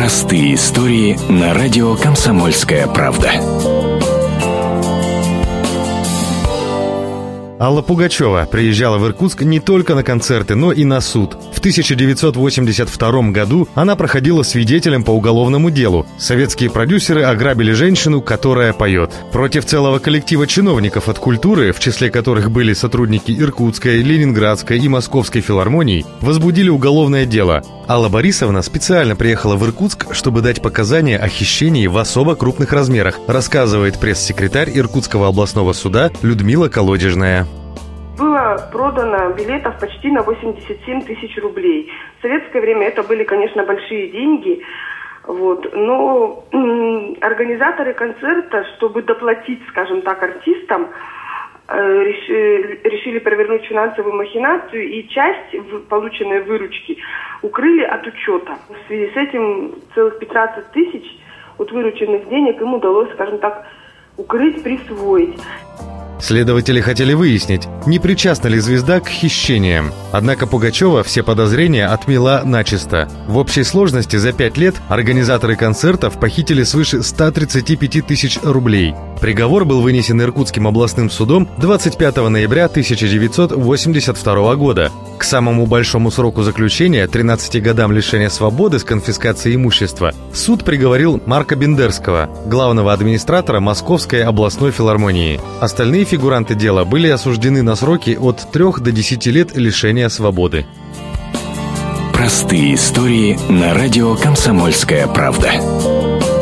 Простые истории на радио «Комсомольская правда». Алла Пугачева приезжала в Иркутск не только на концерты, но и на суд. В 1982 году она проходила свидетелем по уголовному делу. Советские продюсеры ограбили женщину, которая поет. Против целого коллектива чиновников от культуры, в числе которых были сотрудники Иркутской, Ленинградской и Московской филармоний, возбудили уголовное дело. Алла Борисовна специально приехала в Иркутск, чтобы дать показания о хищении в особо крупных размерах, рассказывает пресс-секретарь Иркутского областного суда Людмила Колодежная было продано билетов почти на 87 тысяч рублей. В советское время это были, конечно, большие деньги. Вот. Но организаторы концерта, чтобы доплатить, скажем так, артистам, решили провернуть финансовую махинацию и часть полученной выручки укрыли от учета. В связи с этим целых 15 тысяч от вырученных денег им удалось, скажем так, укрыть, присвоить. Следователи хотели выяснить, не причастна ли звезда к хищениям. Однако Пугачева все подозрения отмела начисто. В общей сложности за пять лет организаторы концертов похитили свыше 135 тысяч рублей. Приговор был вынесен Иркутским областным судом 25 ноября 1982 года. К самому большому сроку заключения, 13 годам лишения свободы с конфискацией имущества, суд приговорил Марка Бендерского, главного администратора Московской областной филармонии. Остальные фигуранты дела были осуждены на сроки от 3 до 10 лет лишения свободы. Простые истории на радио «Комсомольская правда».